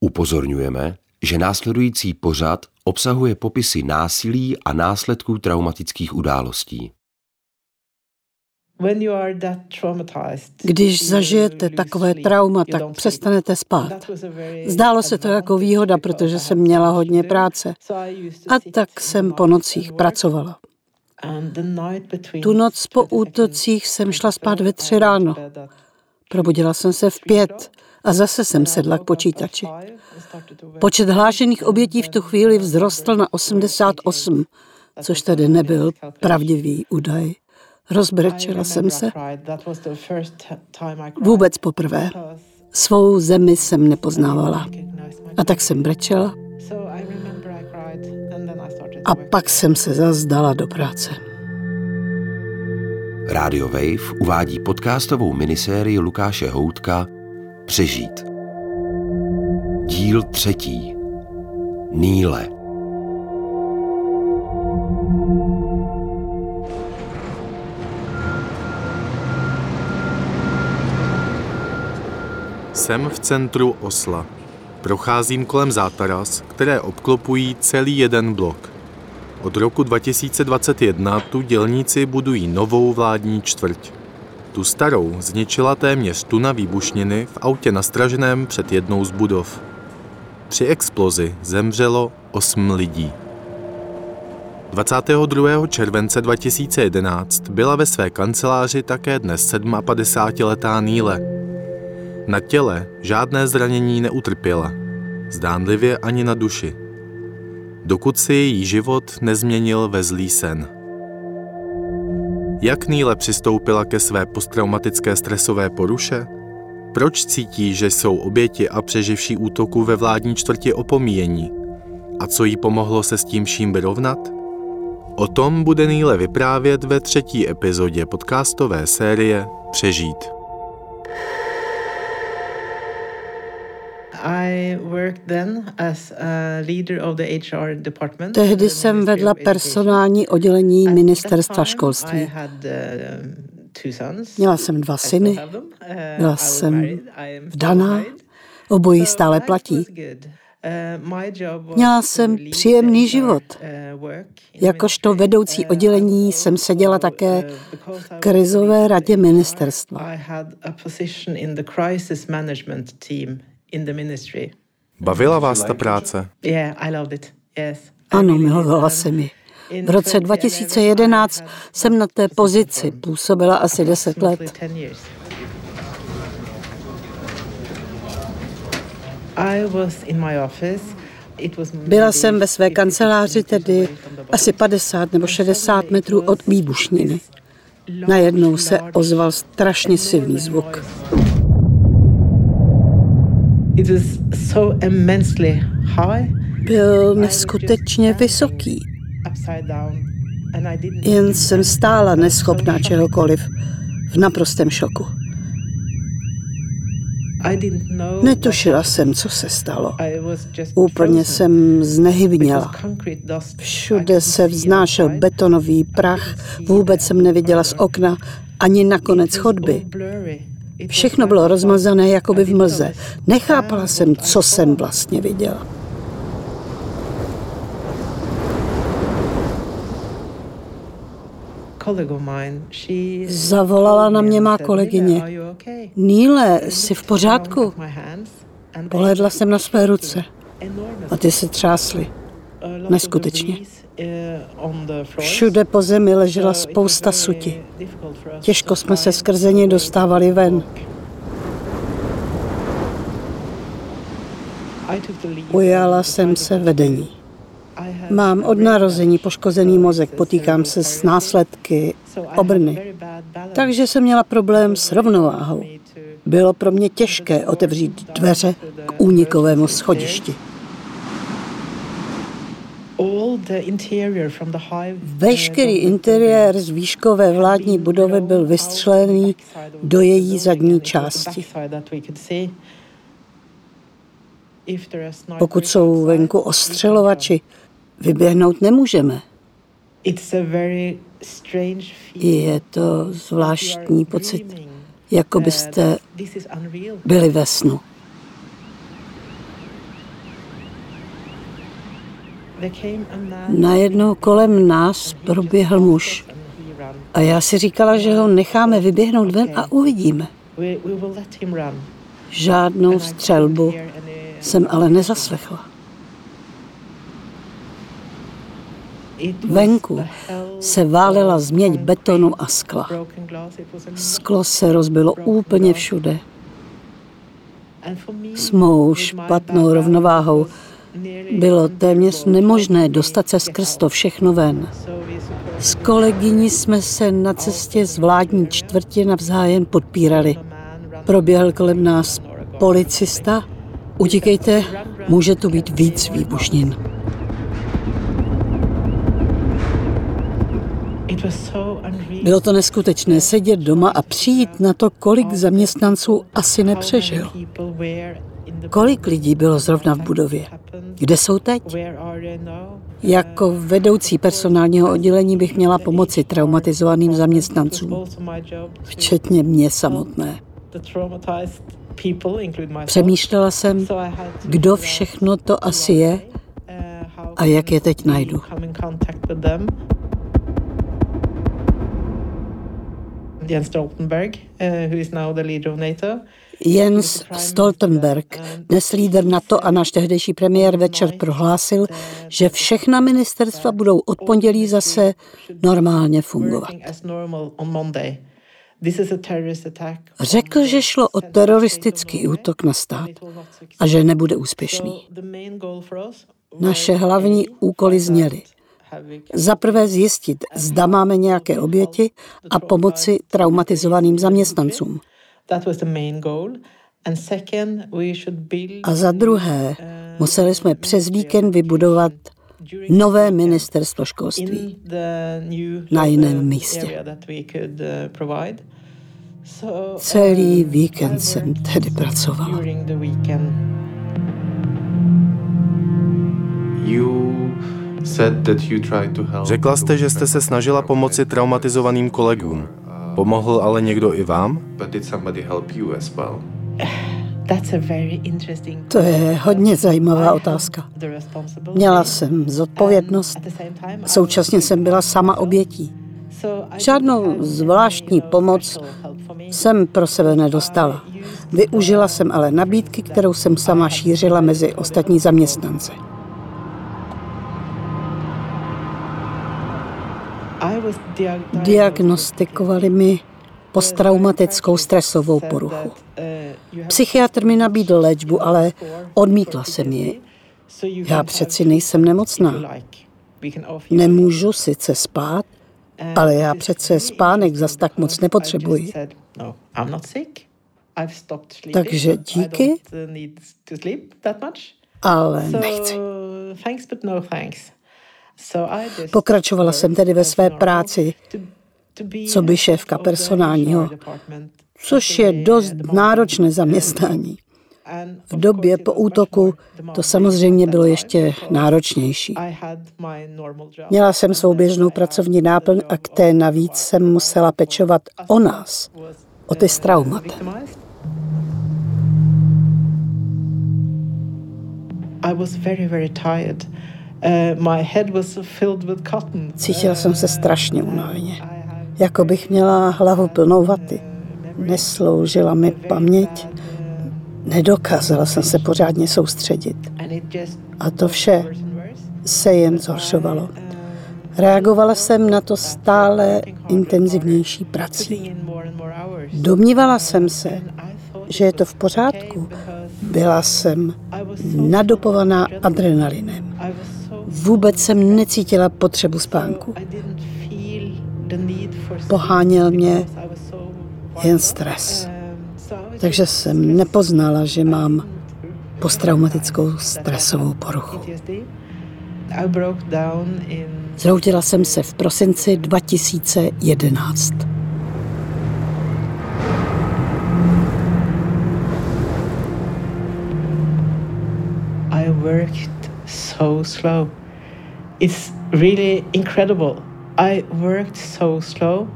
Upozorňujeme, že následující pořad obsahuje popisy násilí a následků traumatických událostí. Když zažijete takové trauma, tak přestanete spát. Zdálo se to jako výhoda, protože jsem měla hodně práce. A tak jsem po nocích pracovala. Tu noc po útocích jsem šla spát ve tři ráno. Probudila jsem se v pět a zase jsem sedla k počítači. Počet hlášených obětí v tu chvíli vzrostl na 88, což tedy nebyl pravdivý údaj. Rozbrečela jsem se. Vůbec poprvé. Svou zemi jsem nepoznávala. A tak jsem brečela. A pak jsem se zazdala do práce. Radio Wave uvádí podcastovou minisérii Lukáše Houtka Přežít. Díl třetí. Níle. Jsem v centru Osla. Procházím kolem zátaras, které obklopují celý jeden blok. Od roku 2021 tu dělníci budují novou vládní čtvrť. Tu starou zničila téměř tuna výbušniny v autě nastraženém před jednou z budov. Při explozi zemřelo 8 lidí. 22. července 2011 byla ve své kanceláři také dnes 57-letá Níle. Na těle žádné zranění neutrpěla, zdánlivě ani na duši. Dokud si její život nezměnil ve zlý sen. Jak Níle přistoupila ke své posttraumatické stresové poruše? Proč cítí, že jsou oběti a přeživší útoku ve vládní čtvrti opomíjení? A co jí pomohlo se s tím vším vyrovnat? O tom bude Níle vyprávět ve třetí epizodě podcastové série Přežít. Tehdy jsem vedla personální oddělení ministerstva školství. Uh, Měla jsem dva syny, uh, byla jsem vdaná, obojí stále platí. Uh, Měla jsem příjemný život. Jakožto vedoucí oddělení jsem seděla také v krizové radě ministerstva. Bavila vás ta práce? Ano, milovala se mi. V roce 2011 jsem na té pozici působila asi 10 let. Byla jsem ve své kanceláři, tedy asi 50 nebo 60 metrů od výbušniny. Najednou se ozval strašně silný zvuk. Byl neskutečně vysoký. Jen jsem stála neschopná čehokoliv, v naprostém šoku. Netušila jsem, co se stalo. Úplně jsem znehybněla. Všude se vznášel betonový prach, vůbec jsem neviděla z okna ani na konec chodby. Všechno bylo rozmazané jako by v mlze. Nechápala jsem, co jsem vlastně viděla. Zavolala na mě má kolegyně. Níle, jsi v pořádku? Pohledla jsem na své ruce a ty se třásly. Neskutečně. Všude po zemi ležela spousta suti. Těžko jsme se skrze ně dostávali ven. Ujala jsem se vedení. Mám od narození poškozený mozek, potýkám se s následky obrny. Takže jsem měla problém s rovnováhou. Bylo pro mě těžké otevřít dveře k únikovému schodišti. Veškerý interiér z výškové vládní budovy byl vystřelený do její zadní části. Pokud jsou venku ostřelovači, vyběhnout nemůžeme. Je to zvláštní pocit, jako byste byli ve snu. Najednou kolem nás proběhl muž. A já si říkala, že ho necháme vyběhnout ven a uvidíme. Žádnou střelbu jsem ale nezaslechla. Venku se válela změť betonu a skla. Sklo se rozbilo úplně všude. S mou špatnou rovnováhou bylo téměř nemožné dostat se skrz to všechno ven. S kolegyní jsme se na cestě z vládní čtvrtě navzájem podpírali. Proběhl kolem nás policista. Utíkejte, může tu být víc výbušnin. Bylo to neskutečné sedět doma a přijít na to, kolik zaměstnanců asi nepřežil. Kolik lidí bylo zrovna v budově? Kde jsou teď? Jako vedoucí personálního oddělení bych měla pomoci traumatizovaným zaměstnancům, včetně mě samotné. Přemýšlela jsem, kdo všechno to asi je a jak je teď najdu. Jens Stoltenberg, uh, who is now the leader of NATO. Jens Stoltenberg, dnes lídr NATO a náš tehdejší premiér večer prohlásil, že všechna ministerstva budou od pondělí zase normálně fungovat. Řekl, že šlo o teroristický útok na stát a že nebude úspěšný. Naše hlavní úkoly zněly za prvé zjistit, zda máme nějaké oběti a pomoci traumatizovaným zaměstnancům. A za druhé, museli jsme přes víkend vybudovat nové ministerstvo školství na jiném místě. Celý víkend jsem tedy pracovala. You Řekla jste, že jste se snažila pomoci traumatizovaným kolegům. Pomohl ale někdo i vám? To je hodně zajímavá otázka. Měla jsem zodpovědnost, současně jsem byla sama obětí. Žádnou zvláštní pomoc jsem pro sebe nedostala. Využila jsem ale nabídky, kterou jsem sama šířila mezi ostatní zaměstnance. Diagnostikovali mi posttraumatickou stresovou poruchu. Psychiatr mi nabídl léčbu, ale odmítla jsem ji. Já přeci nejsem nemocná. Nemůžu sice spát, ale já přece spánek zas tak moc nepotřebuji. Takže díky, ale nechci. Pokračovala jsem tedy ve své práci, co by šéfka personálního, což je dost náročné zaměstnání. V době po útoku to samozřejmě bylo ještě náročnější. Měla jsem svou běžnou pracovní náplň a k té navíc jsem musela pečovat o nás, o ty s traumatem. I was very, very tired. Cítila jsem se strašně unaveně, jako bych měla hlavu plnou vaty. Nesloužila mi paměť, nedokázala jsem se pořádně soustředit. A to vše se jen zhoršovalo. Reagovala jsem na to stále intenzivnější prací. Domnívala jsem se, že je to v pořádku. Byla jsem nadopovaná adrenalinem. Vůbec jsem necítila potřebu spánku. Poháněl mě jen stres. Takže jsem nepoznala, že mám posttraumatickou stresovou poruchu. Zhroutila jsem se v prosinci 2011. I worked so slow. It's really incredible. I worked so slow.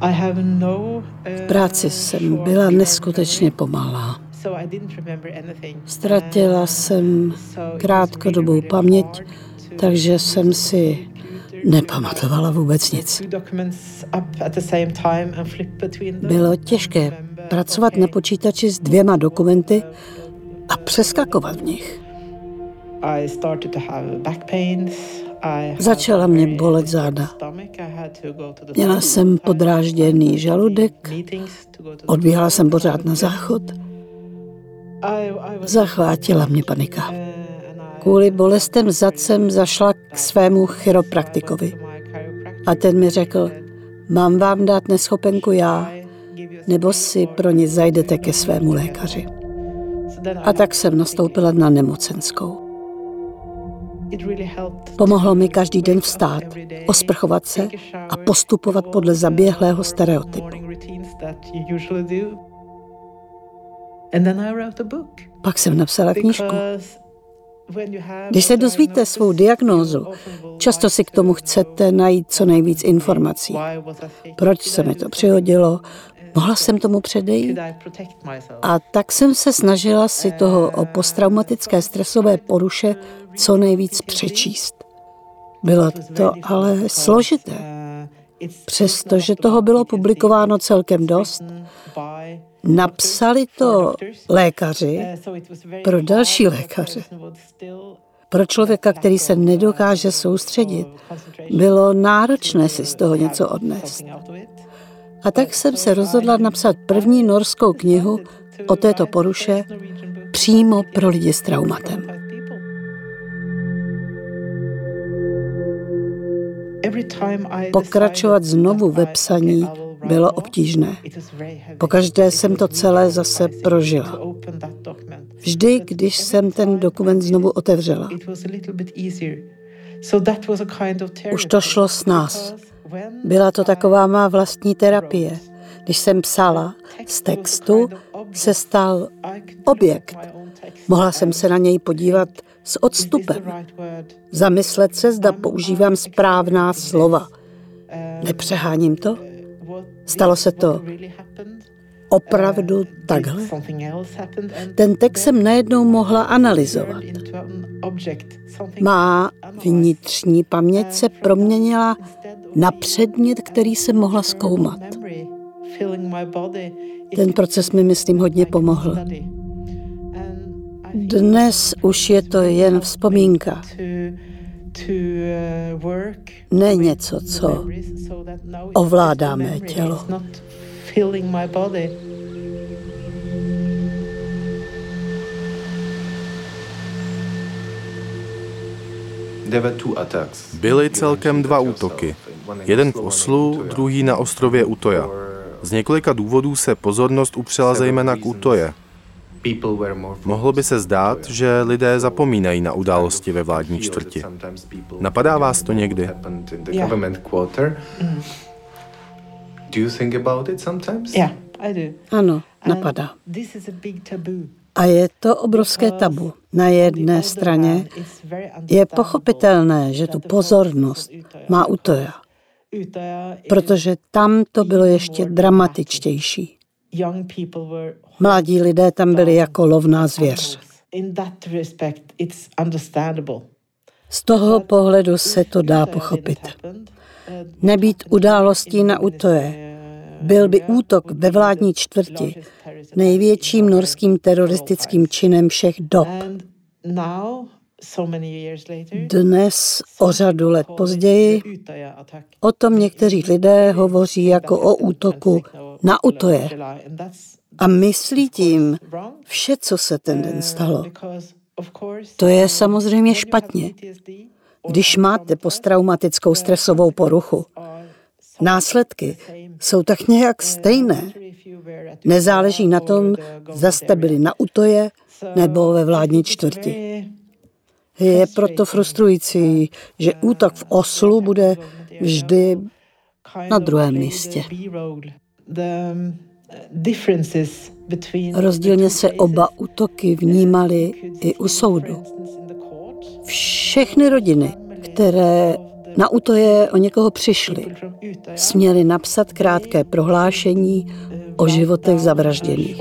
I have no, uh, v práci jsem byla neskutečně pomalá. Ztratila jsem krátkodobou paměť takže jsem si nepamatovala vůbec nic. Bylo těžké pracovat na počítači s dvěma dokumenty a přeskakovat v nich. Začala mě bolet záda. Měla jsem podrážděný žaludek, odbíhala jsem pořád na záchod. Zachvátila mě panika. Kvůli bolestem zad jsem zašla k svému chiropraktikovi. A ten mi řekl, mám vám dát neschopenku já, nebo si pro ně zajdete ke svému lékaři. A tak jsem nastoupila na nemocenskou. Pomohlo mi každý den vstát, osprchovat se a postupovat podle zaběhlého stereotypu. Pak jsem napsala knížku. Když se dozvíte svou diagnózu, často si k tomu chcete najít co nejvíc informací. Proč se mi to přihodilo? Mohla jsem tomu předejít? A tak jsem se snažila si toho o posttraumatické stresové poruše co nejvíc přečíst. Bylo to ale složité. Přestože toho bylo publikováno celkem dost, napsali to lékaři pro další lékaře. Pro člověka, který se nedokáže soustředit, bylo náročné si z toho něco odnést. A tak jsem se rozhodla napsat první norskou knihu o této poruše přímo pro lidi s traumatem. Pokračovat znovu ve psaní bylo obtížné. Pokaždé jsem to celé zase prožila. Vždy, když jsem ten dokument znovu otevřela. Už to šlo s nás. Byla to taková má vlastní terapie. Když jsem psala, z textu se stal objekt. Mohla jsem se na něj podívat s odstupem. Zamyslet se, zda používám správná slova. Nepřeháním to? Stalo se to opravdu takhle? Ten text jsem najednou mohla analyzovat. Má vnitřní paměť se proměnila na předmět, který jsem mohla zkoumat. Ten proces mi, myslím, hodně pomohl. Dnes už je to jen vzpomínka. Ne něco, co ovládá mé tělo. Byly celkem dva útoky. Jeden v Oslu, druhý na ostrově Utoja. Z několika důvodů se pozornost upřela zejména k Utoje. Mohlo by se zdát, že lidé zapomínají na události ve vládní čtvrti. Napadá vás to někdy? Ano, napadá. A je to obrovské tabu. Na jedné straně je pochopitelné, že tu pozornost má Utoja, protože tam to bylo ještě dramatičtější. Mladí lidé tam byli jako lovná zvěř. Z toho pohledu se to dá pochopit. Nebýt událostí na Utoje, byl by útok ve vládní čtvrti největším norským teroristickým činem všech dob. Dnes, o řadu let později, o tom někteří lidé hovoří jako o útoku na Utoje. A myslí tím vše, co se ten den stalo. To je samozřejmě špatně. Když máte posttraumatickou stresovou poruchu, následky jsou tak nějak stejné. Nezáleží na tom, zda jste byli na Utoje nebo ve vládní čtvrti. Je proto frustrující, že útok v Oslu bude vždy na druhém místě. Rozdílně se oba útoky vnímaly i u soudu. Všechny rodiny, které na útoje o někoho přišli, směli napsat krátké prohlášení o životech zavražděných.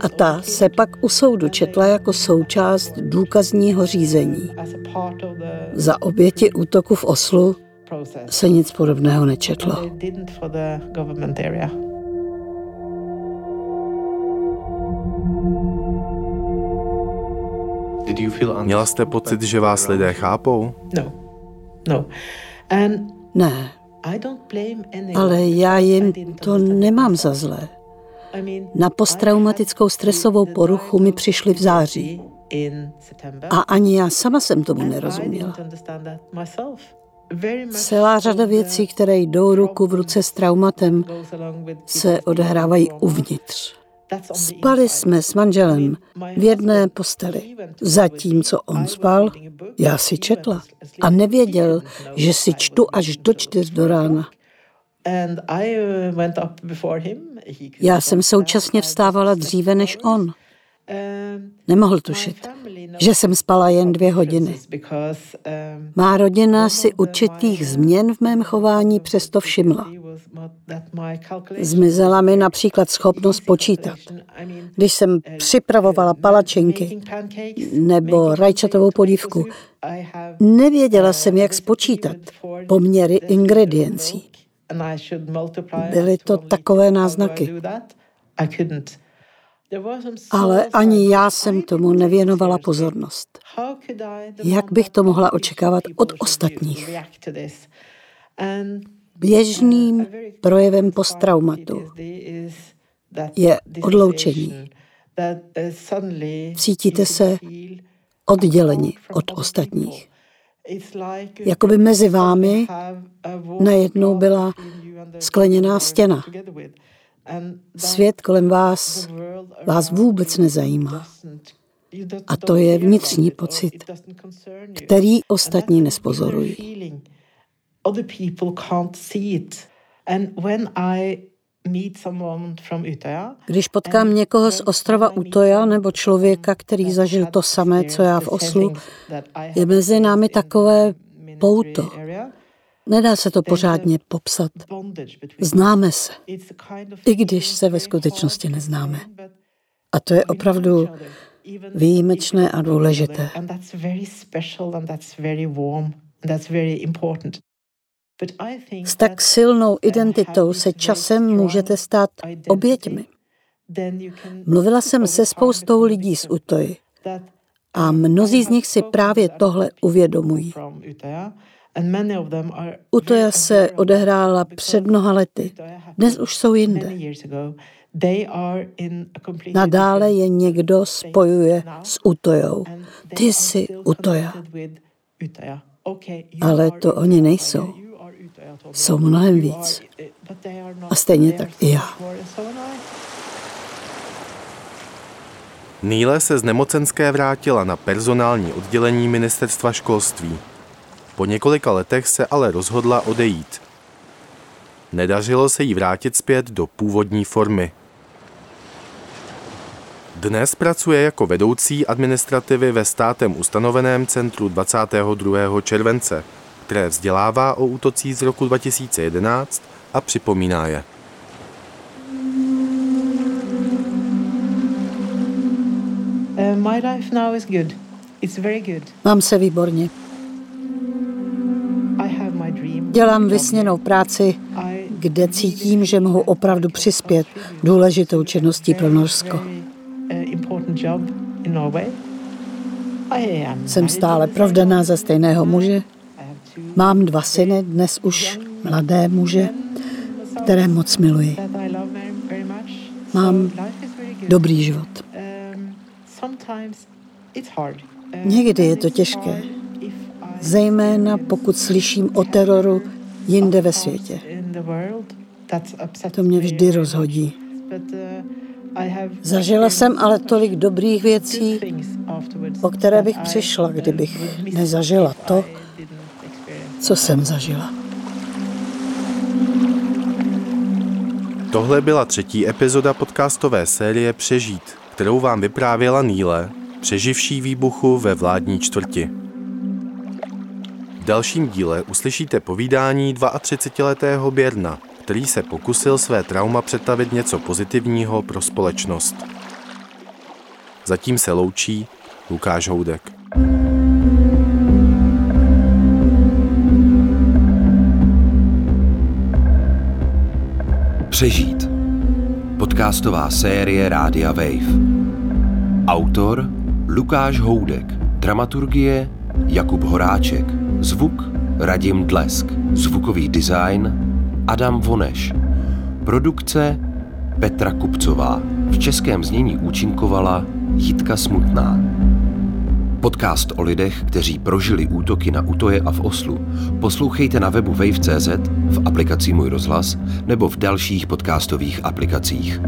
A ta se pak u soudu četla jako součást důkazního řízení. Za oběti útoku v Oslu se nic podobného nečetlo. Měla jste pocit, že vás lidé chápou? No. No. Ne. Ale já jim to nemám za zlé. Na posttraumatickou stresovou poruchu mi přišli v září. A ani já sama jsem tomu nerozuměla. Celá řada věcí, které jdou ruku v ruce s traumatem, se odehrávají uvnitř. Spali jsme s manželem v jedné posteli. Zatímco on spal, já si četla a nevěděl, že si čtu až do čtyř do rána. Já jsem současně vstávala dříve než on. Nemohl tušit, že jsem spala jen dvě hodiny. Má rodina si určitých změn v mém chování přesto všimla. Zmizela mi například schopnost počítat. Když jsem připravovala palačinky nebo rajčatovou polívku, nevěděla jsem, jak spočítat poměry ingrediencí. Byly to takové náznaky. Ale ani já jsem tomu nevěnovala pozornost. Jak bych to mohla očekávat od ostatních? Běžným projevem posttraumatu je odloučení. Cítíte se odděleni od ostatních. Jakoby mezi vámi najednou byla skleněná stěna. Svět kolem vás vás vůbec nezajímá. A to je vnitřní pocit, který ostatní nespozorují. Když potkám někoho z ostrova Utoja nebo člověka, který zažil to samé, co já v Oslu, je mezi námi takové pouto, Nedá se to pořádně popsat. Známe se, i když se ve skutečnosti neznáme. A to je opravdu výjimečné a důležité. S tak silnou identitou se časem můžete stát oběťmi. Mluvila jsem se spoustou lidí z Utoji a mnozí z nich si právě tohle uvědomují. Utoja se odehrála před mnoha lety. Dnes už jsou jinde. Nadále je někdo spojuje s Utojou. Ty jsi Utoja. Ale to oni nejsou. Jsou mnohem víc. A stejně tak i já. Nýle se z nemocenské vrátila na personální oddělení ministerstva školství. Po několika letech se ale rozhodla odejít. Nedařilo se jí vrátit zpět do původní formy. Dnes pracuje jako vedoucí administrativy ve státem ustanoveném centru 22. července, které vzdělává o útocích z roku 2011 a připomíná je. Uh, Mám se výborně. Dělám vysněnou práci, kde cítím, že mohu opravdu přispět důležitou činností pro Norsko. Jsem stále provdaná za stejného muže. Mám dva syny, dnes už mladé muže, které moc miluji. Mám dobrý život. Někdy je to těžké, zejména pokud slyším o teroru jinde ve světě. To mě vždy rozhodí. Zažila jsem ale tolik dobrých věcí, o které bych přišla, kdybych nezažila to, co jsem zažila. Tohle byla třetí epizoda podcastové série Přežít, kterou vám vyprávěla Níle, přeživší výbuchu ve vládní čtvrti. V dalším díle uslyšíte povídání 32-letého Běrna, který se pokusil své trauma přetavit něco pozitivního pro společnost. Zatím se loučí Lukáš Houdek. Přežít. Podcastová série Rádia Wave. Autor Lukáš Houdek. Dramaturgie Jakub Horáček. Zvuk Radim Dlesk. Zvukový design Adam Voneš. Produkce Petra Kupcová. V českém znění účinkovala Jitka Smutná. Podcast o lidech, kteří prožili útoky na Utoje a v Oslu, poslouchejte na webu wave.cz, v aplikaci Můj rozhlas nebo v dalších podcastových aplikacích.